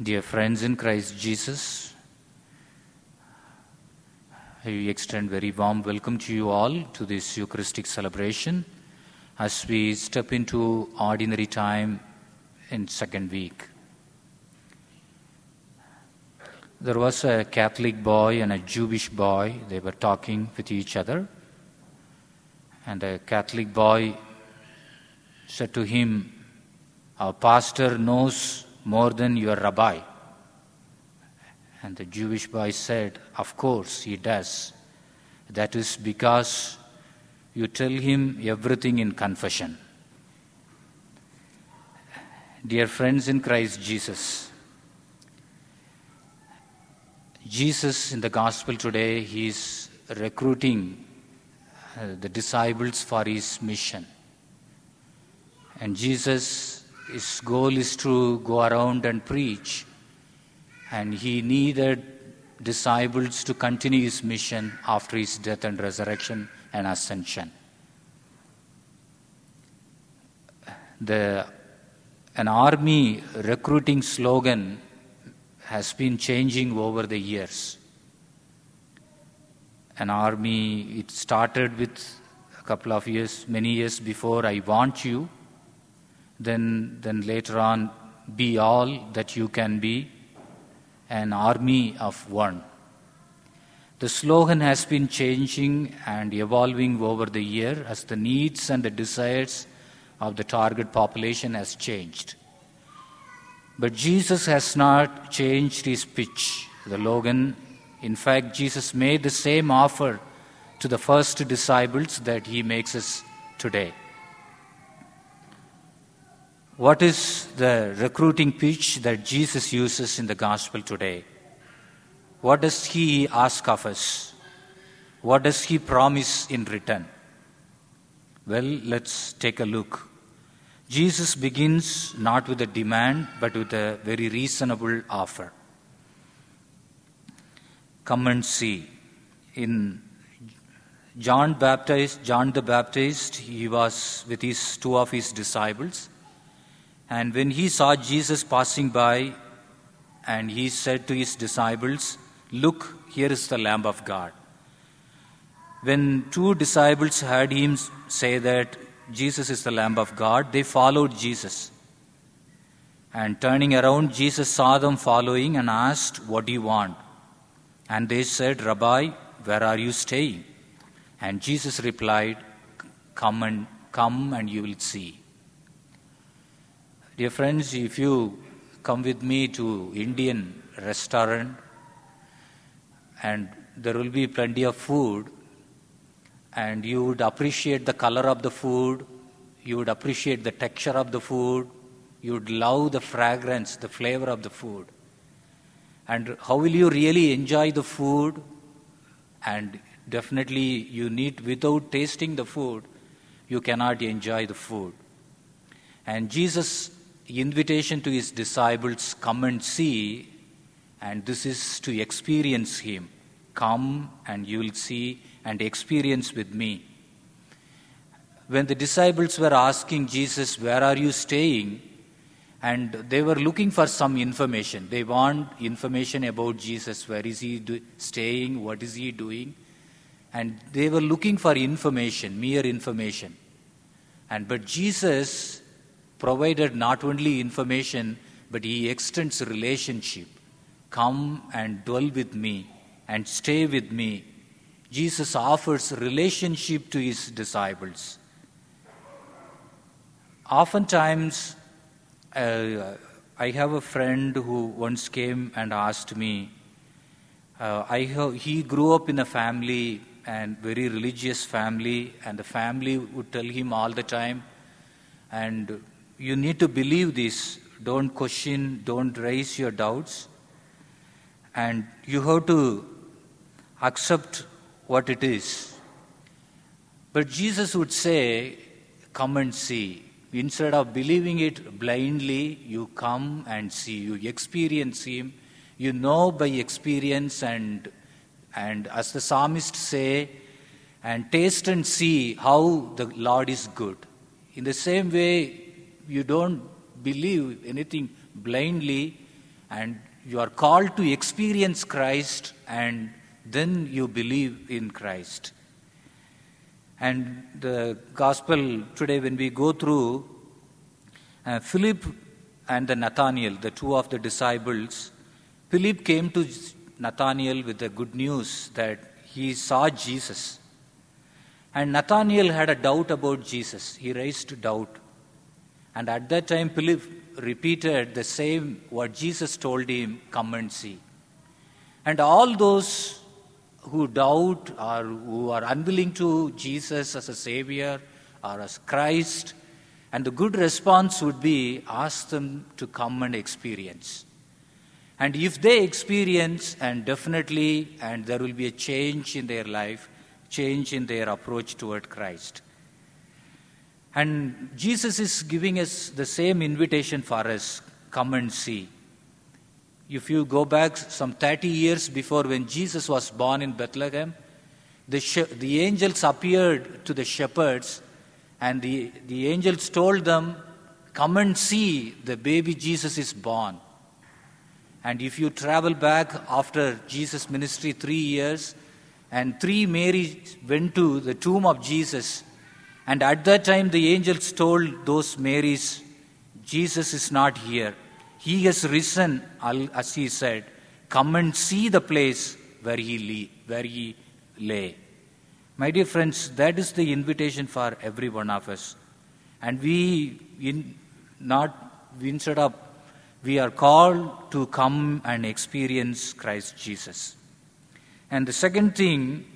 Dear friends in Christ Jesus, I extend very warm welcome to you all to this Eucharistic celebration as we step into ordinary time in second week. There was a Catholic boy and a Jewish boy. They were talking with each other. And the Catholic boy said to him, Our pastor knows more than your rabbi. And the Jewish boy said, Of course, he does. That is because you tell him everything in confession. Dear friends in Christ Jesus, Jesus in the gospel today, he is recruiting uh, the disciples for his mission. And Jesus, his goal is to go around and preach. And he needed disciples to continue his mission after his death and resurrection and ascension. The, an army recruiting slogan has been changing over the years. An army, it started with a couple of years, many years before, I want you. Then, then later on, be all that you can be, an army of one. The slogan has been changing and evolving over the year as the needs and the desires of the target population has changed. But Jesus has not changed his pitch. The Logan, in fact, Jesus made the same offer to the first disciples that he makes us today. What is the recruiting pitch that Jesus uses in the gospel today? What does he ask of us? What does he promise in return? Well, let's take a look. Jesus begins not with a demand, but with a very reasonable offer. Come and see. In John Baptist, John the Baptist, he was with his two of his disciples, and when he saw Jesus passing by, and he said to his disciples, Look, here is the Lamb of God. When two disciples heard him say that Jesus is the Lamb of God, they followed Jesus. And turning around, Jesus saw them following and asked, What do you want? And they said, Rabbi, where are you staying? And Jesus replied, Come and come and you will see. Dear friends, if you come with me to Indian restaurant and there will be plenty of food and you would appreciate the color of the food, you would appreciate the texture of the food, you would love the fragrance, the flavor of the food. And how will you really enjoy the food? And definitely, you need, without tasting the food, you cannot enjoy the food. And Jesus' invitation to his disciples, come and see, and this is to experience him. Come and you will see and experience with me. When the disciples were asking Jesus, Where are you staying? and they were looking for some information. They want information about Jesus. Where is he do- staying? What is he doing? And they were looking for information, mere information. And but Jesus provided not only information, but he extends relationship. Come and dwell with me and stay with me. Jesus offers relationship to his disciples. Oftentimes, uh, I have a friend who once came and asked me. Uh, I have, he grew up in a family and very religious family, and the family would tell him all the time, and you need to believe this. Don't question, don't raise your doubts, and you have to accept what it is. But Jesus would say, Come and see. Instead of believing it blindly, you come and see. You experience Him. You know by experience, and, and as the psalmist say, and taste and see how the Lord is good. In the same way, you don't believe anything blindly, and you are called to experience Christ, and then you believe in Christ. And the gospel today, when we go through, uh, Philip and the Nathaniel, the two of the disciples, Philip came to Nathaniel with the good news that he saw Jesus. And Nathaniel had a doubt about Jesus. He raised doubt. And at that time, Philip repeated the same what Jesus told him come and see. And all those who doubt or who are unwilling to Jesus as a Savior or as Christ, and the good response would be ask them to come and experience. And if they experience, and definitely, and there will be a change in their life, change in their approach toward Christ. And Jesus is giving us the same invitation for us come and see. If you go back some 30 years before when Jesus was born in Bethlehem, the, the angels appeared to the shepherds, and the, the angels told them, Come and see, the baby Jesus is born. And if you travel back after Jesus' ministry three years, and three Marys went to the tomb of Jesus, and at that time the angels told those Marys, Jesus is not here. He has risen, as he said, come and see the place where he, lay, where he lay. My dear friends, that is the invitation for every one of us. And we, in, not, instead of, we are called to come and experience Christ Jesus. And the second thing,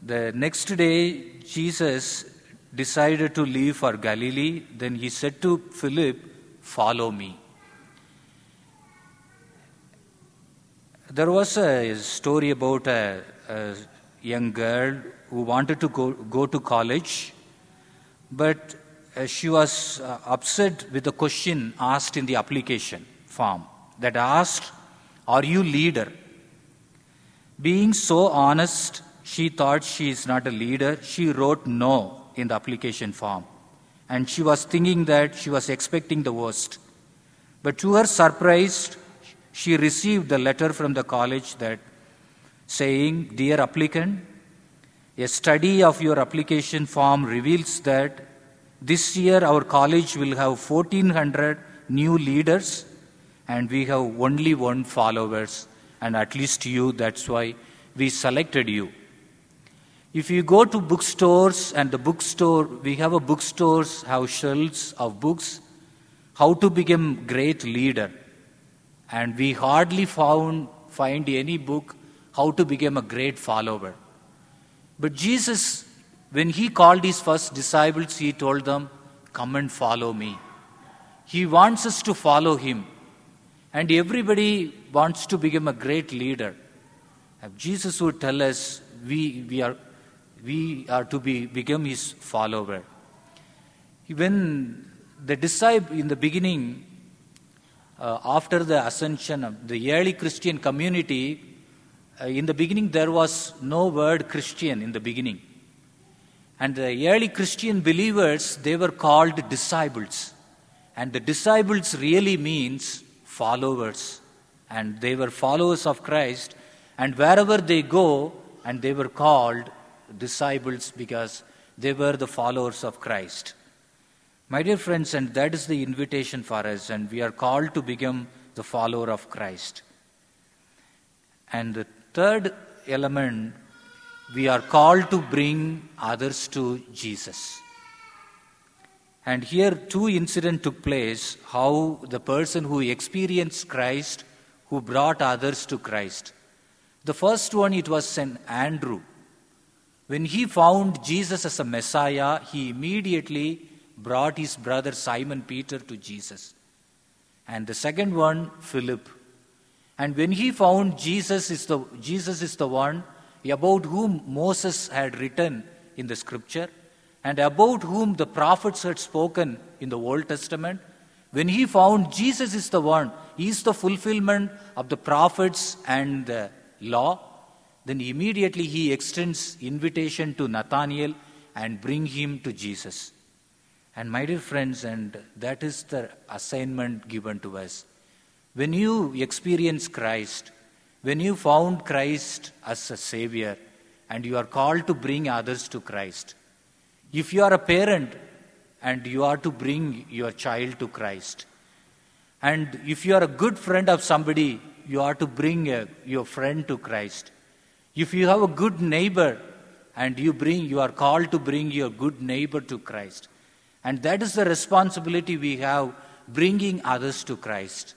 the next day, Jesus decided to leave for Galilee. Then he said to Philip, Follow me. There was a story about a, a young girl who wanted to go, go to college, but uh, she was uh, upset with the question asked in the application form that asked, Are you leader? Being so honest, she thought she is not a leader. She wrote no in the application form. And she was thinking that she was expecting the worst. But to her surprise, she received a letter from the college that saying, Dear applicant, a study of your application form reveals that this year our college will have 1400 new leaders and we have only one followers and at least you that's why we selected you if you go to bookstores and the bookstore we have a bookstores have shelves of books how to become great leader and we hardly found, find any book how to become a great follower. But Jesus, when he called his first disciples, he told them, Come and follow me. He wants us to follow him. And everybody wants to become a great leader. Jesus would tell us we, we, are, we are to be, become his follower. When the disciple in the beginning, uh, after the ascension of the early Christian community, uh, in the beginning there was no word Christian in the beginning. And the early Christian believers, they were called disciples. And the disciples really means followers. And they were followers of Christ. And wherever they go, and they were called disciples because they were the followers of Christ. My dear friends, and that is the invitation for us, and we are called to become the follower of Christ. And the third element, we are called to bring others to Jesus. And here, two incidents took place how the person who experienced Christ, who brought others to Christ. The first one, it was St. Andrew. When he found Jesus as a Messiah, he immediately brought his brother Simon Peter to Jesus. And the second one, Philip. And when he found Jesus is the, Jesus is the one about whom Moses had written in the scripture and about whom the prophets had spoken in the Old Testament, when he found Jesus is the one, he is the fulfillment of the prophets and the law, then immediately he extends invitation to Nathanael and bring him to Jesus. And my dear friends, and that is the assignment given to us. When you experience Christ, when you found Christ as a Savior, and you are called to bring others to Christ, if you are a parent and you are to bring your child to Christ, and if you are a good friend of somebody, you are to bring a, your friend to Christ. If you have a good neighbor and you bring, you are called to bring your good neighbor to Christ. And that is the responsibility we have, bringing others to Christ.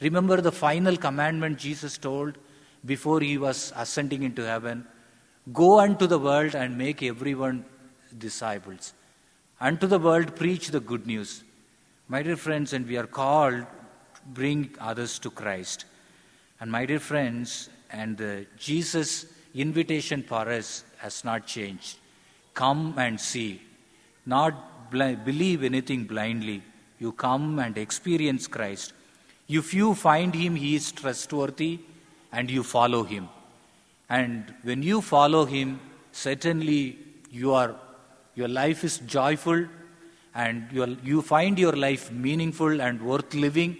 Remember the final commandment Jesus told before he was ascending into heaven Go unto the world and make everyone disciples. Unto the world preach the good news. My dear friends, and we are called to bring others to Christ. And my dear friends, and the Jesus invitation for us has not changed. Come and see. Not believe anything blindly. You come and experience Christ. If you find Him, He is trustworthy, and you follow Him. And when you follow Him, certainly you are, your life is joyful, and you find your life meaningful and worth living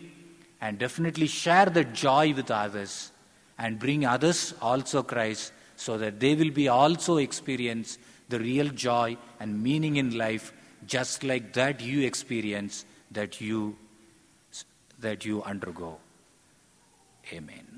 and definitely share the joy with others and bring others also Christ so that they will be also experience the real joy and meaning in life just like that you experience that you that you undergo. Amen